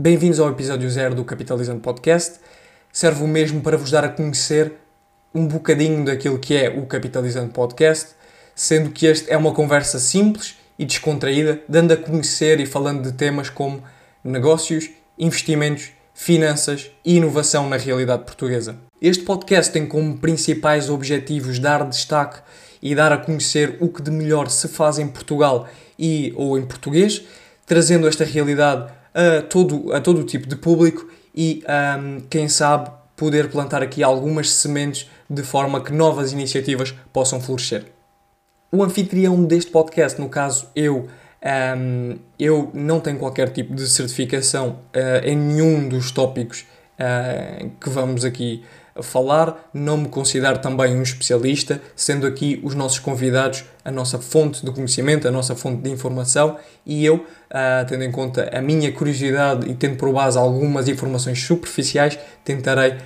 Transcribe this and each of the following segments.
Bem-vindos ao episódio zero do Capitalizando Podcast. Serve o mesmo para vos dar a conhecer um bocadinho daquilo que é o Capitalizando Podcast, sendo que este é uma conversa simples e descontraída, dando a conhecer e falando de temas como negócios, investimentos, finanças e inovação na realidade portuguesa. Este podcast tem como principais objetivos dar destaque e dar a conhecer o que de melhor se faz em Portugal e ou em português, trazendo esta realidade a todo, a todo tipo de público e, um, quem sabe, poder plantar aqui algumas sementes de forma que novas iniciativas possam florescer. O anfitrião deste podcast, no caso eu, um, eu não tenho qualquer tipo de certificação uh, em nenhum dos tópicos uh, que vamos aqui falar, não me considero também um especialista, sendo aqui os nossos convidados a nossa fonte de conhecimento, a nossa fonte de informação e eu, uh, tendo em conta a minha curiosidade e tendo por base algumas informações superficiais, tentarei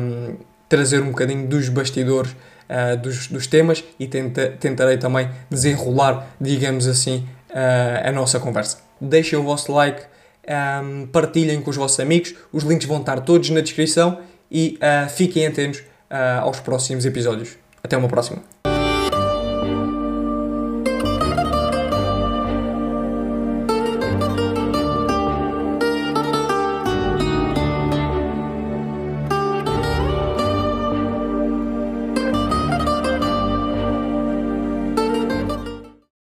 um, trazer um bocadinho dos bastidores uh, dos, dos, temas e tenta, tentarei também desenrolar, digamos assim, uh, a nossa conversa. Deixem o vosso like, um, partilhem com os vossos amigos, os links vão estar todos na descrição e uh, fiquem atentos uh, aos próximos episódios. Até uma próxima.